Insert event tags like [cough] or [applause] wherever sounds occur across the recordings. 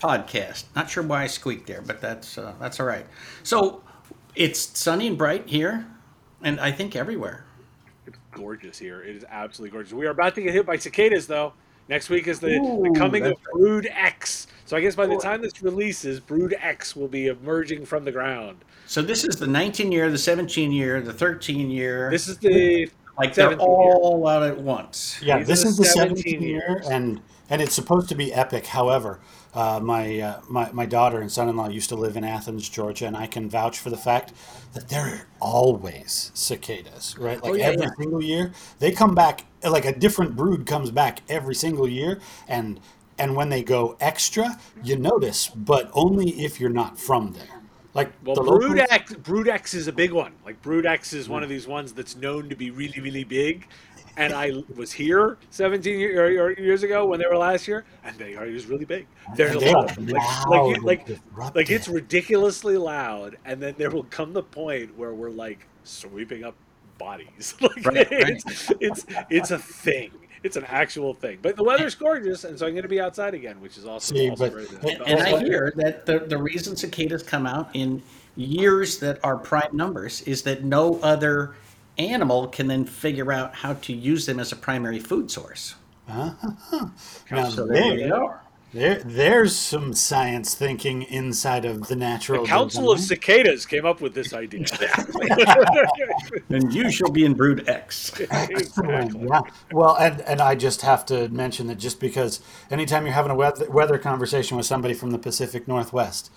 podcast. Not sure why I squeaked there, but that's uh, that's all right. So it's sunny and bright here, and I think everywhere. It's gorgeous here. It is absolutely gorgeous. We are about to get hit by cicadas, though. Next week is the, Ooh, the coming of Brood X. So I guess by the time this releases, Brood X will be emerging from the ground. So this is the 19 year, the 17 year, the 13 year. This is the like they're all year. out at once. Yeah, These this is the 17 year, and and it's supposed to be epic. However, uh, my, uh, my my daughter and son-in-law used to live in Athens, Georgia, and I can vouch for the fact that there are always cicadas, right? Like oh, yeah, every yeah. single year, they come back. Like a different brood comes back every single year, and and when they go extra, you notice, but only if you're not from there. Like well, Brood local... X, Brood X is a big one. Like Brood X is one of these ones that's known to be really, really big, and I was here 17 years ago when they were last year, and they are just really big. There's a lot, like, like, like, like it's ridiculously loud, and then there will come the point where we're like sweeping up bodies. [laughs] like right, it's, it's it's a thing. It's an actual thing. But the weather's gorgeous, and so I'm going to be outside again, which is awesome. See, but, and, and I hear that the, the reason cicadas come out in years that are prime numbers is that no other animal can then figure out how to use them as a primary food source. Uh-huh. Now, so there, you go. There, there's some science thinking inside of the natural. The Council design. of Cicadas came up with this idea. and [laughs] you shall be in Brood X. exactly. Yeah. Well, and, and I just have to mention that just because anytime you're having a weather, weather conversation with somebody from the Pacific Northwest,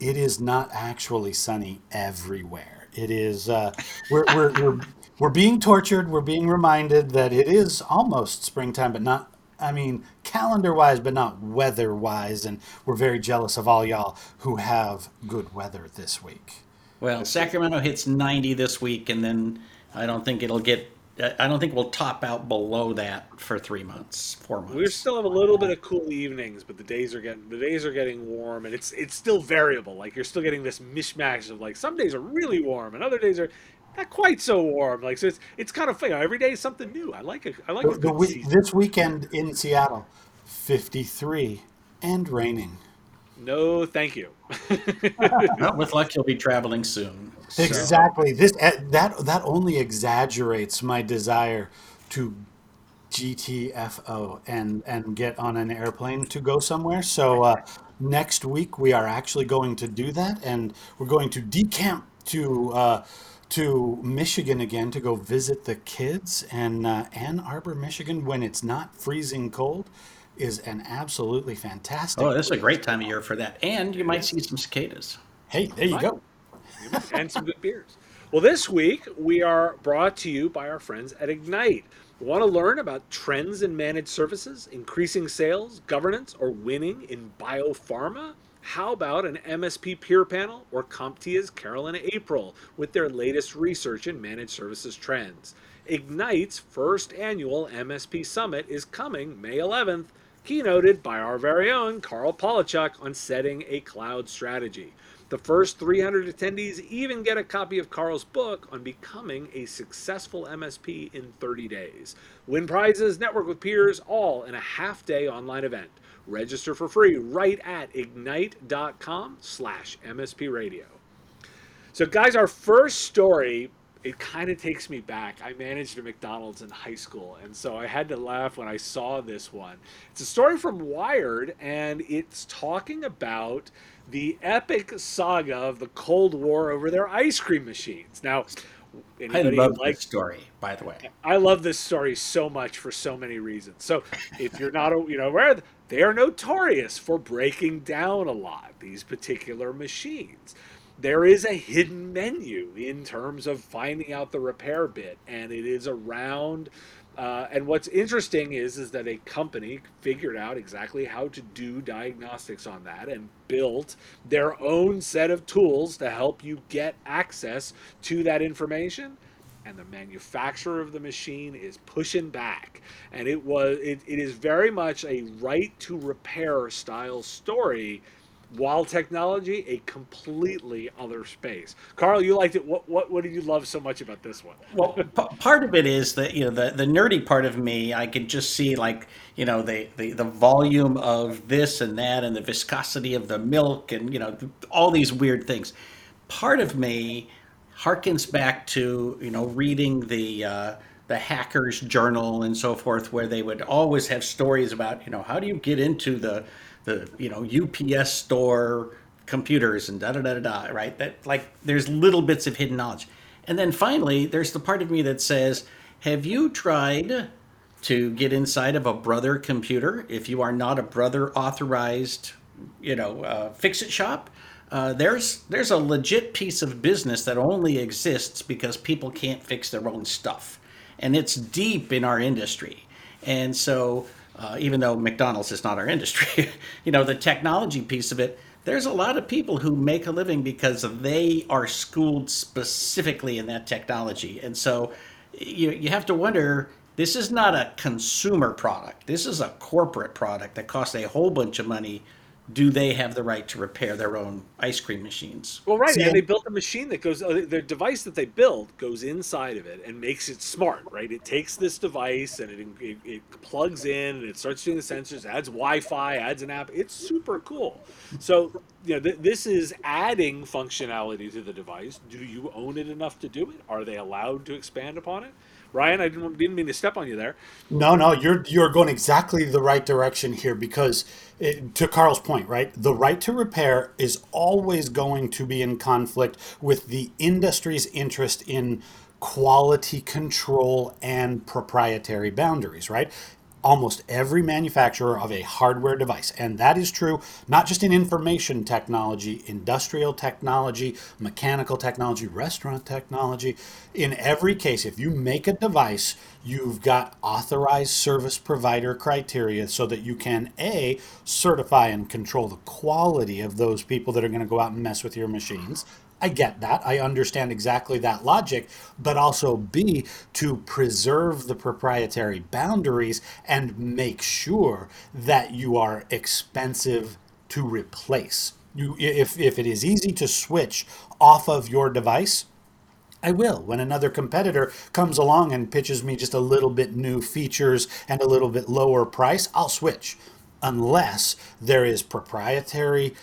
it is not actually sunny everywhere. It is. Uh, we're, we're, we're we're being tortured. We're being reminded that it is almost springtime, but not, I mean, calendar wise, but not weather wise. And we're very jealous of all y'all who have good weather this week. Well, Sacramento hits 90 this week, and then I don't think it'll get. I don't think we'll top out below that for three months, four months. We still have a little bit of cool evenings, but the days are getting the days are getting warm, and it's it's still variable. Like you're still getting this mishmash of like some days are really warm, and other days are not quite so warm. Like so, it's it's kind of fun. Every day is something new. I like it. I like the, the this weekend in Seattle, fifty three and raining. No, thank you. [laughs] with luck, you'll be traveling soon. So. Exactly. This eh, that that only exaggerates my desire to GTFO and and get on an airplane to go somewhere. So uh, next week we are actually going to do that, and we're going to decamp to. Uh, to Michigan again to go visit the kids. And uh, Ann Arbor, Michigan, when it's not freezing cold, is an absolutely fantastic. Oh, this is a great time of year for that. And you might see some cicadas. Hey, there you go. and some good beers. Well, this week we are brought to you by our friends at Egnyte. Want to learn about trends in managed services, increasing sales, governance, or winning in biopharma? How about an MSP peer panel or CompTIA's Carolyn April with their latest research in managed services trends? Egnyte's first annual MSP Summit is coming May 11th, keynoted by our very own Karl Palachuk on setting a cloud strategy. The first 300 attendees even get a copy of Karl's book on becoming a successful MSP in 30 days. Win prizes, network with peers, all in a half day online event. Register for free right at egnyte.com slash MSP radio. So, guys, our first story, it kind of takes me back. I managed a McDonald's in high school, and so I had to laugh when I saw this one. It's a story from Wired, and it's talking about the epic saga of the Cold War over their ice cream machines. Now, Anybody I love like, this story, by the way. I love this story so much for so many reasons. So, if you're not, you know, aware, they are notorious for breaking down a lot these particular machines. There is a hidden menu in terms of finding out the repair bit, and it is around Uh, and what's interesting is is that a company figured out exactly how to do diagnostics on that and built their own set of tools to help you get access to that information and the manufacturer of the machine is pushing back. And it was it, it is very much a right to repair style story while technology a completely other space. Karl you liked it. What what, what did you love so much about this one? Well p- part of it is that you know the, the nerdy part of me i could just see like you know the, the the volume of this and that and the viscosity of the milk and you know all these weird things. Part of me harkens back to you know reading the uh, the hackers journal and so forth where they would always have stories about you know how do you get into the the you know UPS store computers and da da da da da right? That like there's little bits of hidden knowledge. And then finally there's the part of me that says have you tried to get inside of a brother computer? If you are not a brother authorized you know uh, fix it shop uh, there's there's a legit piece of business that only exists because people can't fix their own stuff, and it's deep in our industry. And so, uh, even though McDonald's is not our [laughs] industry, you know the technology piece of it. There's a lot of people who make a living because they are schooled specifically in that technology, and so you you have to wonder. This is not a consumer product. This is a corporate product that costs a whole bunch of money do they have the right to repair their own ice cream machines? Well, right. and they built a machine that goes, uh, the device that they build goes inside of it and makes it smart, right? It takes this device and it, it, it plugs in and it starts doing the sensors, adds Wi Fi, adds an app. It's super cool. So, you know, th- this is adding functionality to the device. Do you own it enough to do it? Are they allowed to expand upon it? Ryan, I didn't, didn't mean to step on you there. No, no, you're you're going exactly the right direction here because it, to Karl's point, right? The right to repair is always going to be in conflict with the industry's interest in quality control and proprietary boundaries, right? Almost every manufacturer of a hardware device. And that is true not just in information technology, industrial technology, mechanical technology, restaurant technology. In every case, if you make a device, you've got authorized service provider criteria so that you can A, certify and control the quality of those people that are going to go out and mess with your machines I get that. I understand exactly that logic, but also B, to preserve the proprietary boundaries and make sure that you are expensive to replace. You, if, if it is easy to switch off of your device, I will. When another competitor comes along and pitches me just a little bit new features and a little bit lower price, I'll switch. Unless there is proprietary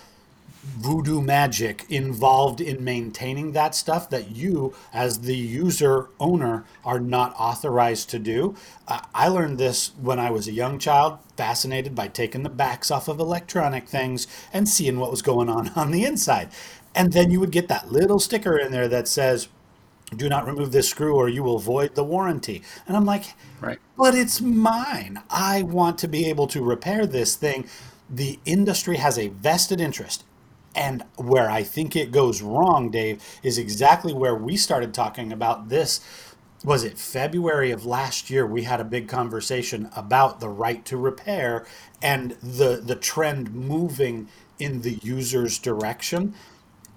voodoo magic involved in maintaining that stuff that you, as the user owner, are not authorized to do. Uh, I learned this when I was a young child, fascinated by taking the backs off of electronic things and seeing what was going on [laughs] on the inside. And then you would get that little sticker in there that says, do not remove this screw or you will void the warranty. And I'm like, right. but it's mine. I want to be able to repair this thing. The industry has a vested interest and where I think it goes wrong, Dave, is exactly where we started talking about this. Was it February of last year? We had a big conversation about the right to repair and the, the trend moving in the user's direction.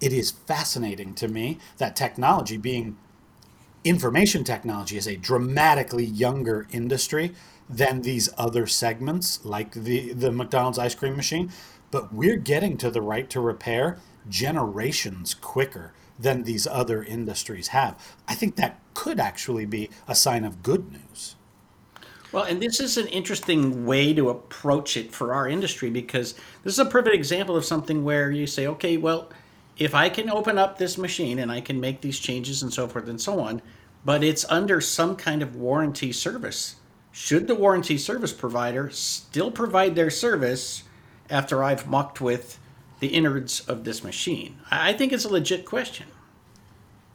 It is fascinating to me that technology, being information technology, is a dramatically younger industry than these other segments, like the, the McDonald's ice cream machine but we're getting to the right to repair generations quicker than these other industries have. I think that could actually be a sign of good news. Well, and this is an interesting way to approach it for our industry because this is a perfect example of something where you say, okay, well, if I can open up this machine and I can make these changes and so forth and so on, but it's under some kind of warranty service, should the warranty service provider still provide their service after I've mucked with the innards of this machine? I think it's a legit question.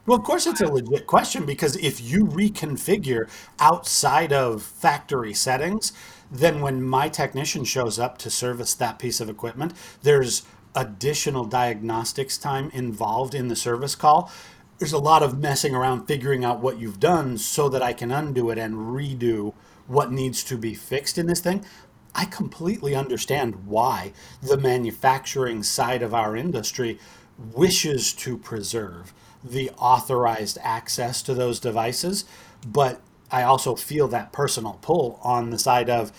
Well, of course, it's a legit question because if you reconfigure outside of factory settings, then when my technician shows up to service that piece of equipment, there's additional diagnostics time involved in the service call. There's a lot of messing around figuring out what you've done so that I can undo it and redo what needs to be fixed in this thing, I completely understand why the manufacturing side of our industry wishes to preserve the authorized access to those devices. But I also feel that personal pull on the side of,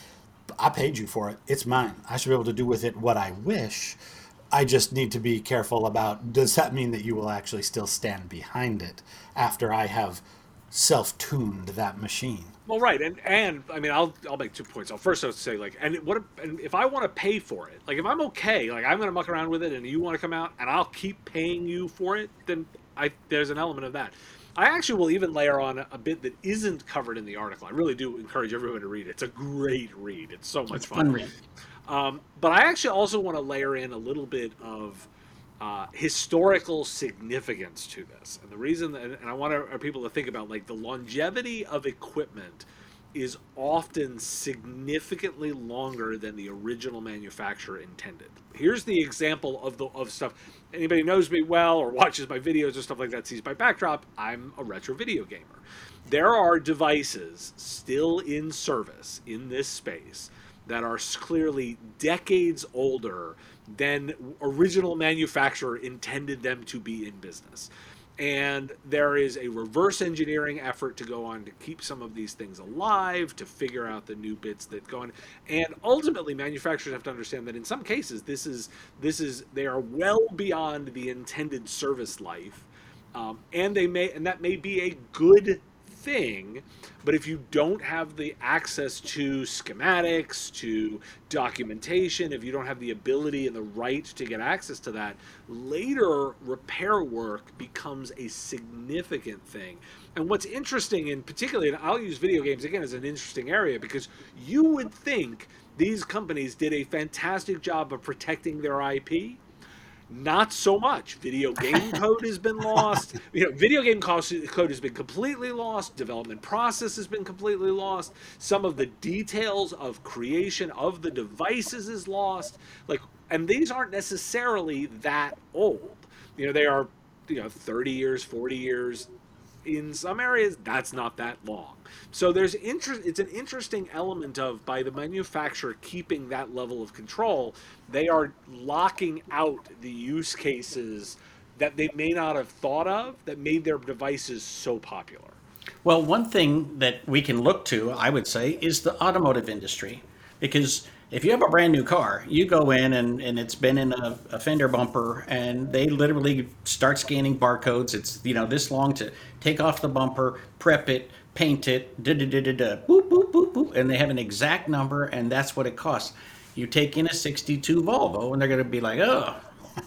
I paid you for it. It's mine. I should be able to do with it what I wish. I just need to be careful about does that mean that you will actually still stand behind it after I have self tuned that machine? Well, right, and and I mean, I'll I'll make two points. I'll first I'll say like, and what if, and if I want to pay for it, like if I'm okay, like I'm gonna muck around with it, and you want to come out, and I'll keep paying you for it, then I there's an element of that. I actually will even layer on a, a bit that isn't covered in the article. I really do encourage everyone to read it. It's a great read. It's so much It's fun. fun read. Um, but I actually also want to layer in a little bit of uh, historical significance to this, and the reason, that, and I want our people to think about like the longevity of equipment is often significantly longer than the original manufacturer intended. Here's the example of the of stuff. Anybody knows me well or watches my videos or stuff like that sees my backdrop. I'm a retro video gamer. There are devices still in service in this space that are clearly decades older than original manufacturer intended them to be in business. And there is a reverse engineering effort to go on to keep some of these things alive to figure out the new bits that go on. And ultimately manufacturers have to understand that in some cases this is this is they are well beyond the intended service life. Um, and they may and that may be a good thing but if you don't have the access to schematics to documentation if you don't have the ability and the right to get access to that later repair work becomes a significant thing. And what's interesting in particularly and i'll use video games again as an interesting area because you would think these companies did a fantastic job of protecting their ip not so much. Video game [laughs] code has been lost. You know, video game code has been completely lost. Development process has been completely lost. Some of the details of creation of the devices is lost. Like, and these aren't necessarily that old. You know, they are, you know, 30 years, 40 years. In some areas, that's not that long. So there's interest. It's an interesting element of by the manufacturer keeping that level of control, they are locking out the use cases that they may not have thought of that made their devices so popular. Well, one thing that we can look to, I would say, is the automotive industry. Because if you have a brand new car, you go in and, and it's been in a, a fender bumper and they literally start scanning barcodes. It's, you know, this long to take off the bumper, prep it, paint it, da da da da da, boop, boop, boop, boop. And they have an exact number and that's what it costs. You take in a 62 Volvo and they're going to be like, oh,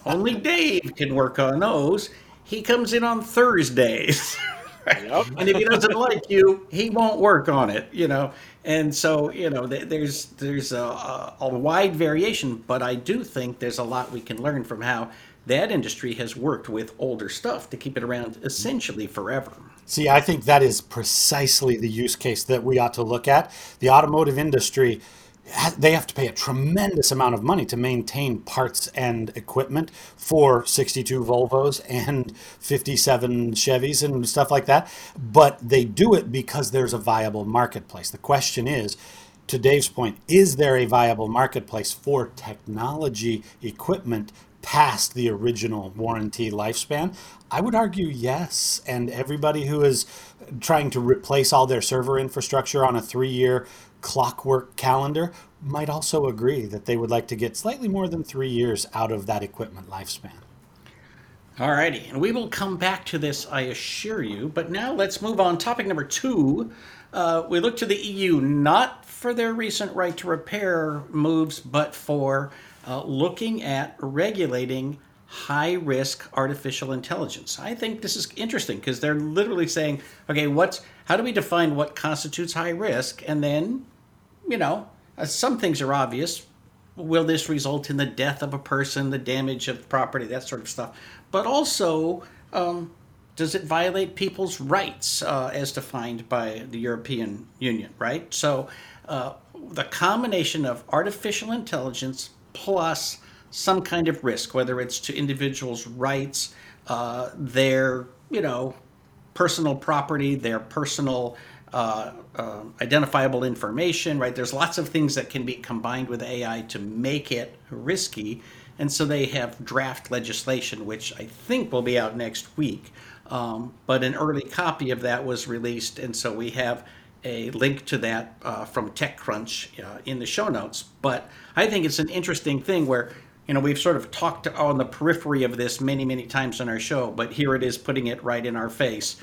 only Dave can work on those. He comes in on Thursdays. [laughs] Yep. and if he doesn't like you, he won't work on it, you know. And so, you know, there's there's a, a, a wide variation, but I do think there's a lot we can learn from how that industry has worked with older stuff to keep it around essentially forever. See, I think that is precisely the use case that we ought to look at. The automotive industry, ha- they have to pay a tremendous amount of money to maintain parts and equipment for 62 Volvos and 57 Chevys and stuff like that. But they do it because there's a viable marketplace. The question is, to Dave's point, is there a viable marketplace for technology equipment past the original warranty lifespan? I would argue yes. And everybody who is trying to replace all their server infrastructure on a three year clockwork calendar might also agree that they would like to get slightly more than three years out of that equipment lifespan. All righty, and we will come back to this, I assure you. But now let's move on. Topic number two. Uh, we look to the EU not for their recent right to repair moves, but for uh, looking at regulating high risk artificial intelligence. I think this is interesting because they're literally saying, okay, what's how do we define what constitutes high risk? And then, you know, uh, some things are obvious. Will this result in the death of a person, the damage of property, that sort of stuff? But also, um, does it violate people's rights uh, as defined by the European Union, right? So, uh, the combination of artificial intelligence plus some kind of risk, whether it's to individuals' rights, uh, their, you know, personal property, their personal uh, uh, identifiable information, right? There's lots of things that can be combined with AI to make it risky. And so they have draft legislation, which I think will be out next week. Um, but an early copy of that was released, and so we have a link to that uh, from TechCrunch uh, in the show notes. But I think it's an interesting thing where you know we've sort of talked on the periphery of this many many times on our show, but here it is putting it right in our face.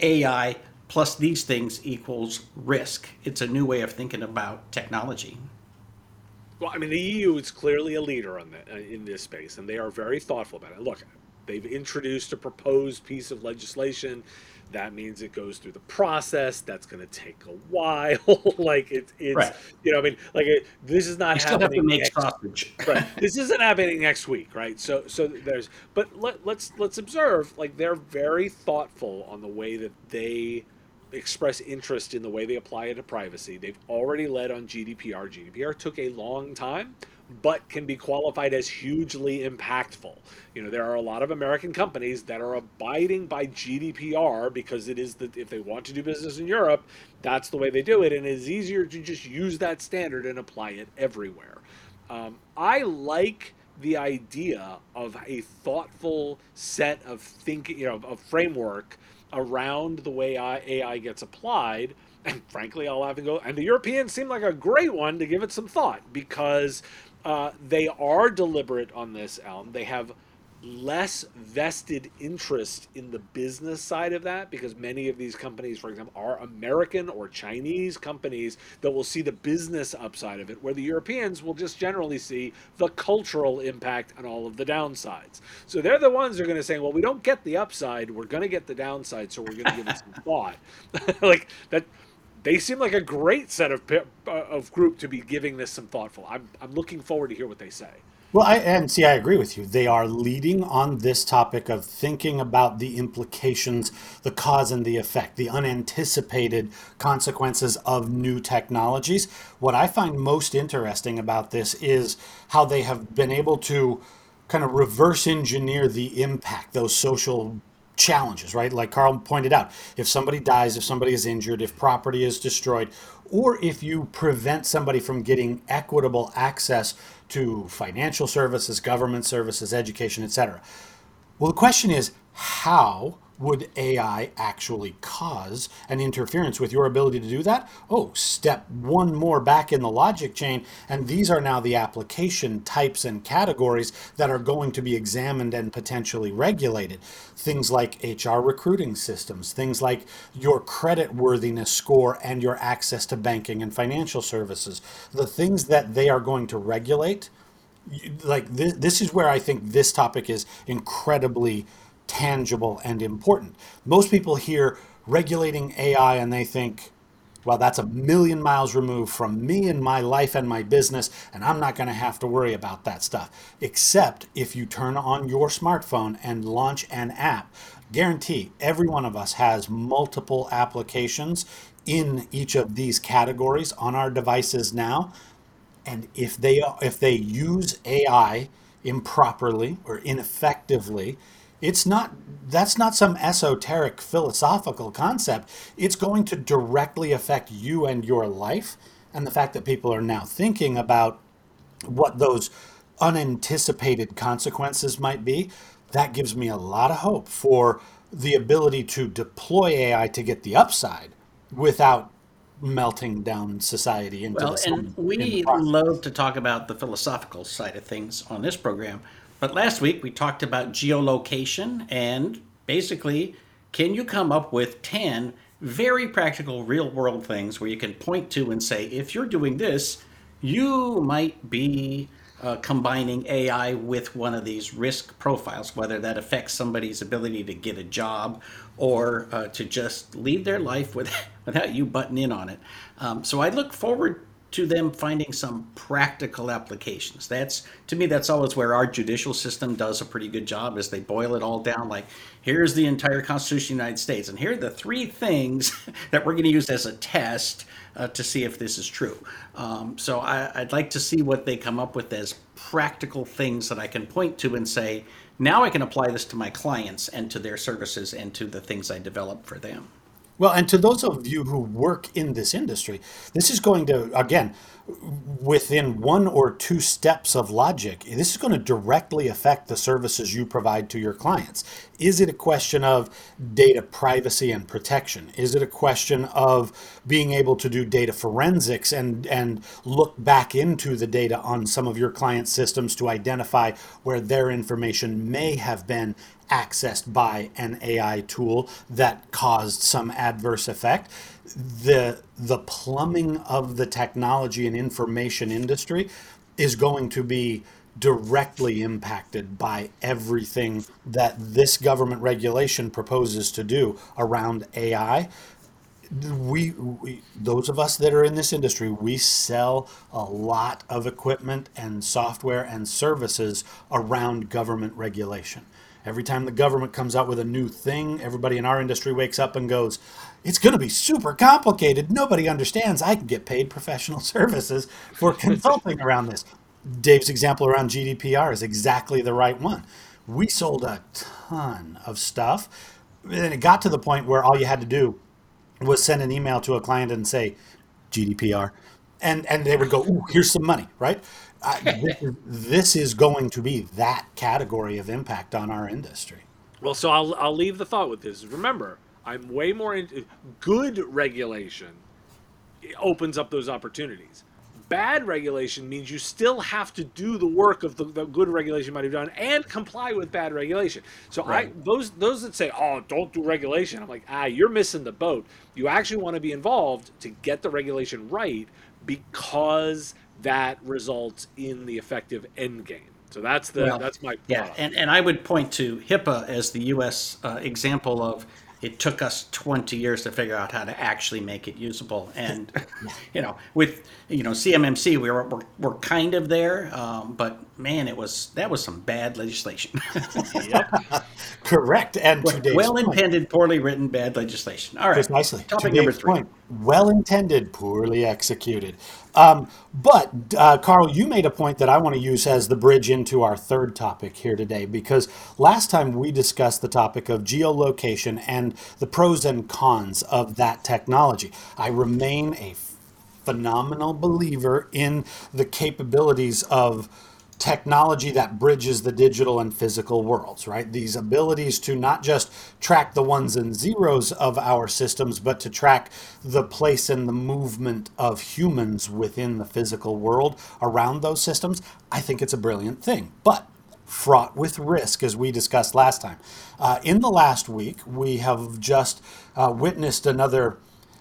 AI plus these things equals risk. It's a new way of thinking about technology. Well, I mean, the EU is clearly a leader on that uh, in this space, and they are very thoughtful about it. Look, they've introduced a proposed piece of legislation. That means it goes through the process. That's going to take a while. [laughs] like it's, it's right. you know, I mean, like it, this is not you happening. next, sausage. [laughs] right. This isn't happening next week, right? So, so there's, but let, let's let's observe. Like they're very thoughtful on the way that they express interest in the way they apply it to privacy. They've already led on GDPR. GDPR took a long time, but can be qualified as hugely impactful. You know, there are a lot of American companies that are abiding by GDPR because it is the if they want to do business in Europe, that's the way they do it, and it is easier to just use that standard and apply it everywhere. Um, I like the idea of a thoughtful set of thinking, you know, a framework around the way AI gets applied. And frankly, I'll have to go. And the Europeans seem like a great one to give it some thought because uh, they are deliberate on this, Alan. They have less vested interest in the business side of that because many of these companies, for example, are American or Chinese companies that will see the business upside of it, where the Europeans will just generally see the cultural impact and all of the downsides. So they're the ones who are going to say, well, we don't get the upside, we're going to get the downside, so we're going to give it some [laughs] thought. [laughs] like that. They seem like a great set of uh, of group to be giving this some thoughtful. I'm I'm looking forward to hear what they say. Well, I, and see, I agree with you. They are leading on this topic of thinking about the implications, the cause and the effect, the unanticipated consequences of new technologies. What I find most interesting about this is how they have been able to kind of reverse engineer the impact, those social challenges, right? Like Karl pointed out, if somebody dies, if somebody is injured, if property is destroyed, or if you prevent somebody from getting equitable access to financial services, government services, education, etc. Well, the question is how would AI actually cause an interference with your ability to do that? Oh, step one more back in the logic chain, and these are now the application types and categories that are going to be examined and potentially regulated. Things like HR recruiting systems, things like your credit worthiness score and your access to banking and financial services. The things that they are going to regulate like this, this is where I think this topic is incredibly tangible and important. Most people hear regulating AI and they think, well, that's a million miles removed from me and my life and my business, and I'm not going to have to worry about that stuff. Except if you turn on your smartphone and launch an app. Guarantee every one of us has multiple applications in each of these categories on our devices now. And if they if they use AI improperly or ineffectively, it's not that's not some esoteric philosophical concept. It's going to directly affect you and your life. And the fact that people are now thinking about what those unanticipated consequences might be, that gives me a lot of hope for the ability to deploy AI to get the upside without melting down society into well, and we love to talk about the philosophical side of things on this program but last week we talked about geolocation and basically, can you come up with 10 very practical real world things where you can point to and say, if you're doing this, you might be uh, combining AI with one of these risk profiles, whether that affects somebody's ability to get a job or uh, to just lead their life with, [laughs] without you butting in on it. Um, so I look forward to them finding some practical applications. That's to me that's always where our judicial system does a pretty good job is they boil it all down like here's the entire Constitution of the United States and here are the three things [laughs] that we're going to use as a test uh, to see if this is true. Um, so I, I'd like to see what they come up with as practical things that I can point to and say now I can apply this to my clients and to their services and to the things I develop for them. Well, and to those of you who work in this industry, this is going to, again, within one or two steps of logic, this is going to directly affect the services you provide to your clients. Is it a question of data privacy and protection? Is it a question of being able to do data forensics and, and look back into the data on some of your client systems to identify where their information may have been accessed by an AI tool that caused some adverse effect. The, the plumbing of the technology and information industry is going to be directly impacted by everything that this government regulation proposes to do around AI. We, we, those of us that are in this industry, we sell a lot of equipment and software and services around government regulation. Every time the government comes out with a new thing, everybody in our industry wakes up and goes, It's going to be super complicated. Nobody understands. I can get paid professional [laughs] services for [laughs] consulting around this. Dave's example around GDPR is exactly the right one. We sold a ton of stuff, and it got to the point where all you had to do was send an email to a client and say, GDPR. And, and they would go, Ooh, here's some money, right? [laughs] This, is, this is going to be that category of impact on our industry. Well, so I'll, I'll leave the thought with this. Remember, I'm way more into good regulation It opens up those opportunities. Bad regulation means you still have to do the work of the, the good regulation might have done and comply with bad regulation. So right. I those those that say, "Oh, don't do regulation," I'm like, "Ah, you're missing the boat. You actually want to be involved to get the regulation right because that results in the effective end game. So that's the well, that's my yeah, and and I would point to HIPAA as the U.S. Uh, example of it took us 20 years to figure out how to actually make it usable. And, [laughs] you know, with, you know, CMMC, we were, we're, we're kind of there, um, but man, it was, that was some bad legislation. yep. [laughs] Correct. And well intended, poorly written, bad legislation. All right. Precisely. Topic number three. Point, well intended, poorly executed. Um, but uh, Karl, you made a point that I want to use as the bridge into our third topic here today, because last time we discussed the topic of geolocation and the pros and cons of that technology. I remain a phenomenal believer in the capabilities of technology that bridges the digital and physical worlds, right? These abilities to not just track the ones and zeros of our systems, but to track the place and the movement of humans within the physical world around those systems. I think it's a brilliant thing. But fraught with risk, as we discussed last time. Uh, in the last week, we have just uh, witnessed another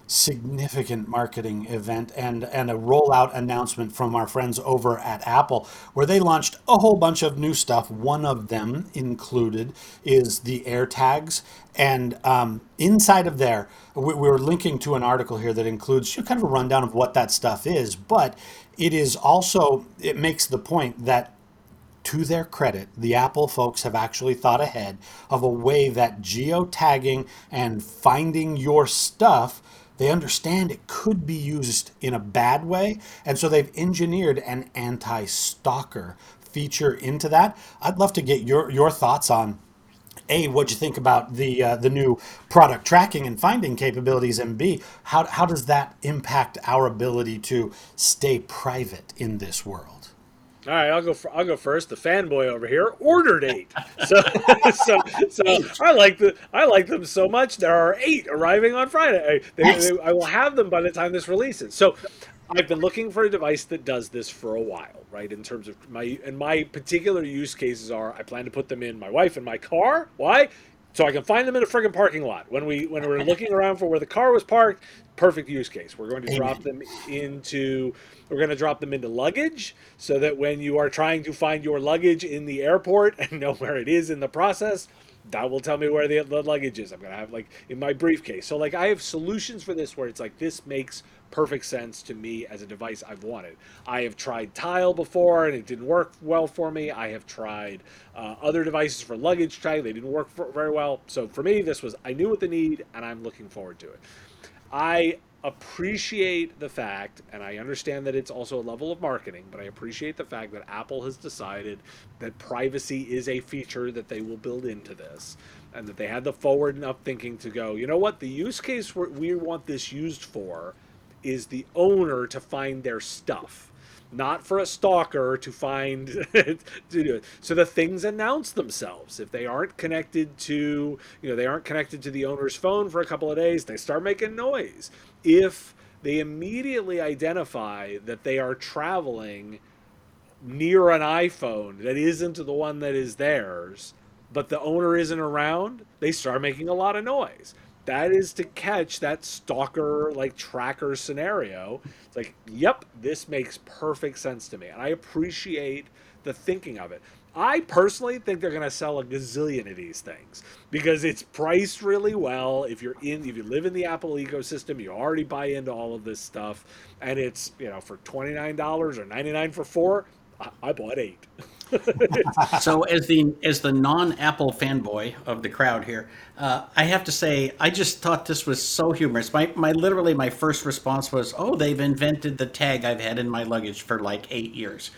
significant marketing event and, and a rollout announcement from our friends over at Apple, where they launched a whole bunch of new stuff. One of them included is the AirTags. And um, inside of there, we, we're linking to an article here that includes kind of a rundown of what that stuff is, but it is also, it makes the point that to their credit, the Apple folks have actually thought ahead of a way that geotagging and finding your stuff they understand it could be used in a bad way, and so they've engineered an anti stalker feature into that. I'd love to get your, your thoughts on a, what you think about the uh, the new product tracking and finding capabilities, and B, how, how does that impact our ability to stay private in this world? All right, I'll go. For, I'll go first. The fanboy over here ordered eight. So, [laughs] so, so I like the. I like them so much. There are eight arriving on Friday. They, they, I will have them by the time this releases. So, I've been looking for a device that does this for a while, right? In terms of my and my particular use cases are, I plan to put them in my wife and my car. Why? so I can find them in a friggin' parking lot. When we when we're looking around for where the car was parked, perfect use case. We're going to drop them into we're going to drop them into luggage so that when you are trying to find your luggage in the airport [laughs] and know where it is in the process, that will tell me where the, the luggage is. I'm going to have like in my briefcase. So like I have solutions for this where it's like this makes perfect sense to me as a device I've wanted. I have tried Tile before and it didn't work well for me. I have tried uh, other devices for luggage tag. They didn't work for, very well. So for me, this was I knew what the need and I'm looking forward to it. I appreciate the fact, and I understand that it's also a level of marketing, but I appreciate the fact that Apple has decided that privacy is a feature that they will build into this, and that they had the forward enough thinking to go, you know what, the use case we want this used for is the owner to find their stuff not for a stalker to find [laughs] to do it. So the things announce themselves. If they aren't connected to, you know, they aren't connected to the owner's phone for a couple of days, they start making noise. If they immediately identify that they are traveling near an iPhone that isn't the one that is theirs, but the owner isn't around, they start making a lot of noise that is to catch that stalker like tracker scenario. It's like, yep, this makes perfect sense to me. And I appreciate the thinking of it. I personally think they're going to sell a gazillion of these things because it's priced really well. If you're in, if you live in the Apple ecosystem, you already buy into all of this stuff, and it's you know for twenty nine dollars or ninety nine for four. I, I bought eight. [laughs] so as the as the non-Apple fanboy of the crowd here, uh, I have to say I just thought this was so humorous. My my literally my first response was, "Oh, they've invented the tag I've had in my luggage for like eight years."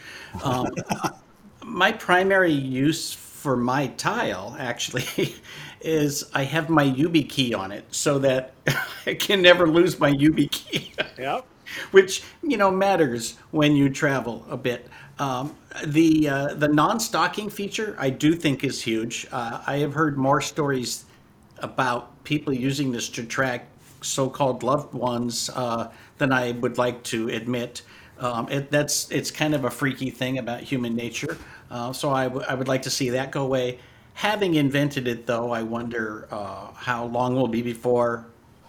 Um, [laughs] my primary use for my tile actually [laughs] is I have my YubiKey on it so that [laughs] I can never lose my YubiKey. Yep. Which you know matters when you travel a bit. Um, the uh, the non-stalking feature I do think is huge. Uh, I have heard more stories about people using this to track so-called loved ones uh, than I would like to admit. Um, it, that's it's kind of a freaky thing about human nature. Uh, so I, w- I would like to see that go away. Having invented it, though, I wonder uh, how long will be before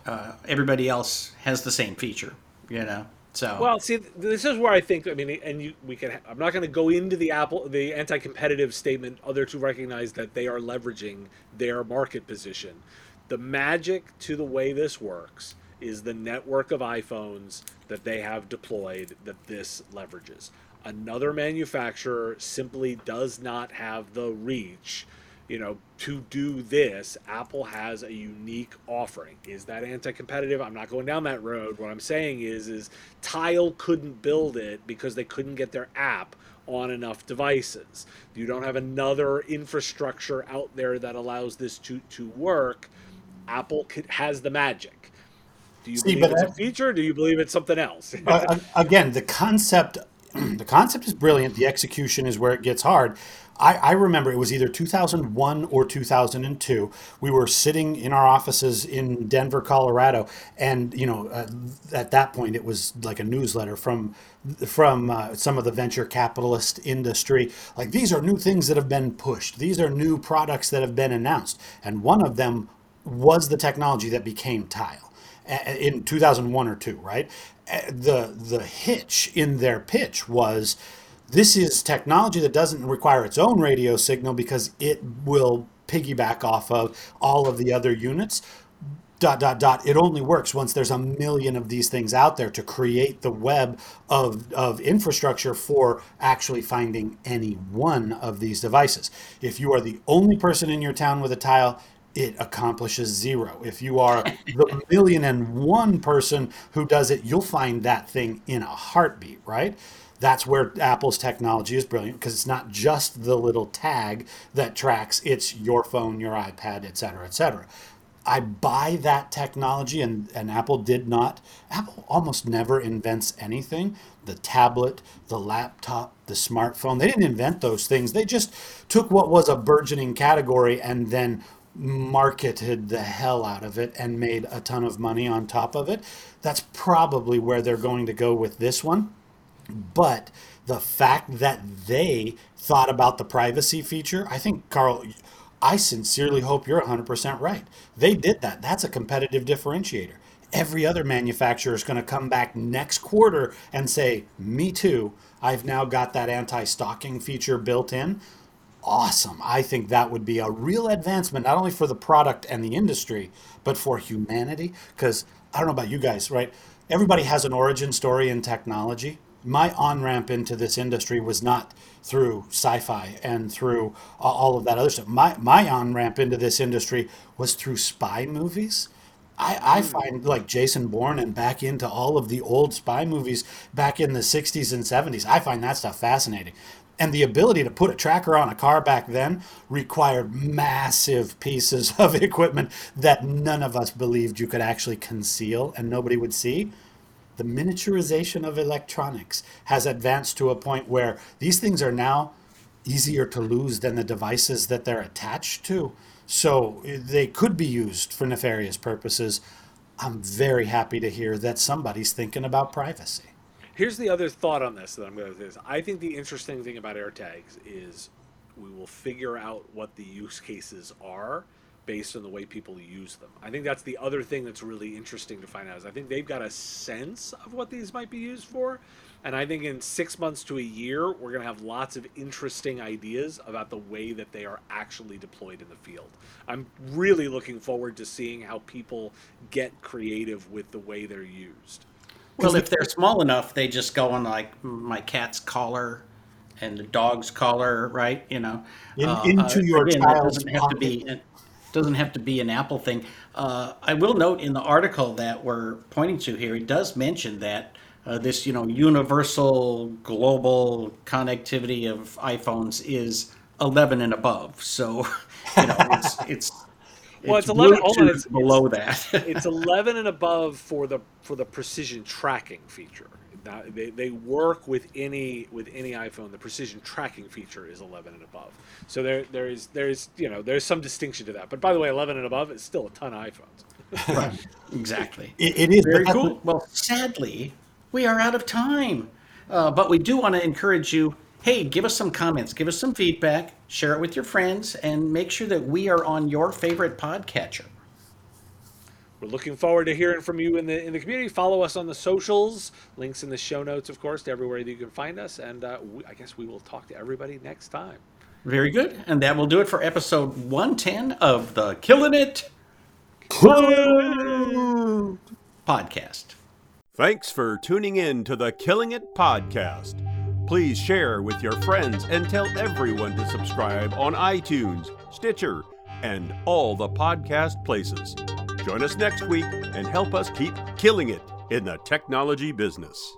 uh, everybody else has the same feature. You know. So well, see, this is where I think. I mean, and you, we can. I'm not going to go into the Apple, the anti-competitive statement, other to recognize that they are leveraging their market position. The magic to the way this works is the network of iPhones that they have deployed that this leverages. Another manufacturer simply does not have the reach you know, to do this, Apple has a unique offering. Is that anti-competitive? I'm not going down that road. What I'm saying is, is Tile couldn't build it because they couldn't get their app on enough devices. You don't have another infrastructure out there that allows this to to work. Apple has the magic. Do you See, believe it's a feature? do you believe it's something else? uh, again, the concept, [clears throat] the concept is brilliant. The execution is where it gets hard. I, I, remember it was either 2001 or 2002. We were sitting in our offices in Denver, Colorado, and you know, uh, at that point, it was like a newsletter from from uh, some of the venture capitalist industry. Like these are new things that have been pushed. These are new products that have been announced, and one of them was the technology that became Tile in 2001 or two. Right, the the hitch in their pitch was this is technology that doesn't require its own radio signal because it will piggyback off of all of the other units. Dot, dot, dot. It only works once there's a million of these things out there to create the web of, of infrastructure for actually finding any one of these devices. If you are the only person in your town with a tile, it accomplishes zero. If you are the [laughs] million and one person who does it, you'll find that thing in a heartbeat, right? That's where Apple's technology is brilliant because it's not just the little tag that tracks it's your phone, your iPad, et cetera, et cetera. I buy that technology, and, and Apple did not. Apple almost never invents anything. The tablet, the laptop, the smartphone, they didn't invent those things. They just took what was a burgeoning category and then marketed the hell out of it and made a ton of money on top of it. That's probably where they're going to go with this one. But the fact that they thought about the privacy feature, I think, Karl, I sincerely hope you're 100% right. They did that. That's a competitive differentiator. Every other manufacturer is going to come back next quarter and say, Me too. I've now got that anti stalking feature built in. Awesome. I think that would be a real advancement, not only for the product and the industry, but for humanity. Because I don't know about you guys, right? Everybody has an origin story in technology my on ramp into this industry was not through sci-fi and through all of that other stuff. My my on ramp into this industry was through spy movies I, I hmm. find like Jason Bourne and back into all of the old spy movies back in the 60s and 70s. I find that stuff fascinating. And the ability to put a tracker on a car back then required massive pieces [laughs] of equipment that none of us believed you could actually conceal and nobody would see. The miniaturization of electronics has advanced to a point where these things are now easier to lose than the devices that they're attached to. So eh, they could be used for nefarious purposes. I'm very happy to hear that somebody's thinking about privacy. Here's the other thought on this that I'm going to say. I think the interesting thing about AirTags is we will figure out what the use cases are based on the way people use them. I think that's the other thing that's really interesting to find out is I think they've got a sense of what these might be used for. And I think in six months to a year, we're going to have lots of interesting ideas about the way that they are actually deployed in the field. I'm really looking forward to seeing how people get creative with the way they're used. Well, if they're small enough, they just go on like my cat's collar and the dog's collar, right? You know, In, uh, into uh, your again, child's doesn't have to be it doesn't have to be an Apple thing. Uh, I will note in the article that we're pointing to here, it does mention that uh, this, you know, universal global connectivity of iPhones is 11 and above. So, [laughs] you know, it's it's well, it's, it's eleven. on, it's, below that. it's eleven and above for the for the precision tracking feature. Now, they, they work with any with any iPhone. The precision tracking feature is eleven and above. So there there is there is you know there's some distinction to that. But by the way, eleven and above is still a ton of iPhones. right. [laughs] Exactly. it, it is very cool. Well, sadly, we are out of time. Uh, but we do want to encourage you hey, give us some comments, give us some feedback, share it with your friends, and make sure that we are on your favorite podcatcher. We're looking forward to hearing from you in the in the community. Follow us on the socials. Links in the show notes, of course, to everywhere that you can find us. And uh, we, I guess we will talk to everybody next time. Very good. And that will do it for episode 110 of the Killing It podcast. Thanks for tuning in to the Killing It podcast. Please share with your friends and tell everyone to subscribe on iTunes, Stitcher, and all the podcast places. Join us next week and help us keep killing it in the technology business.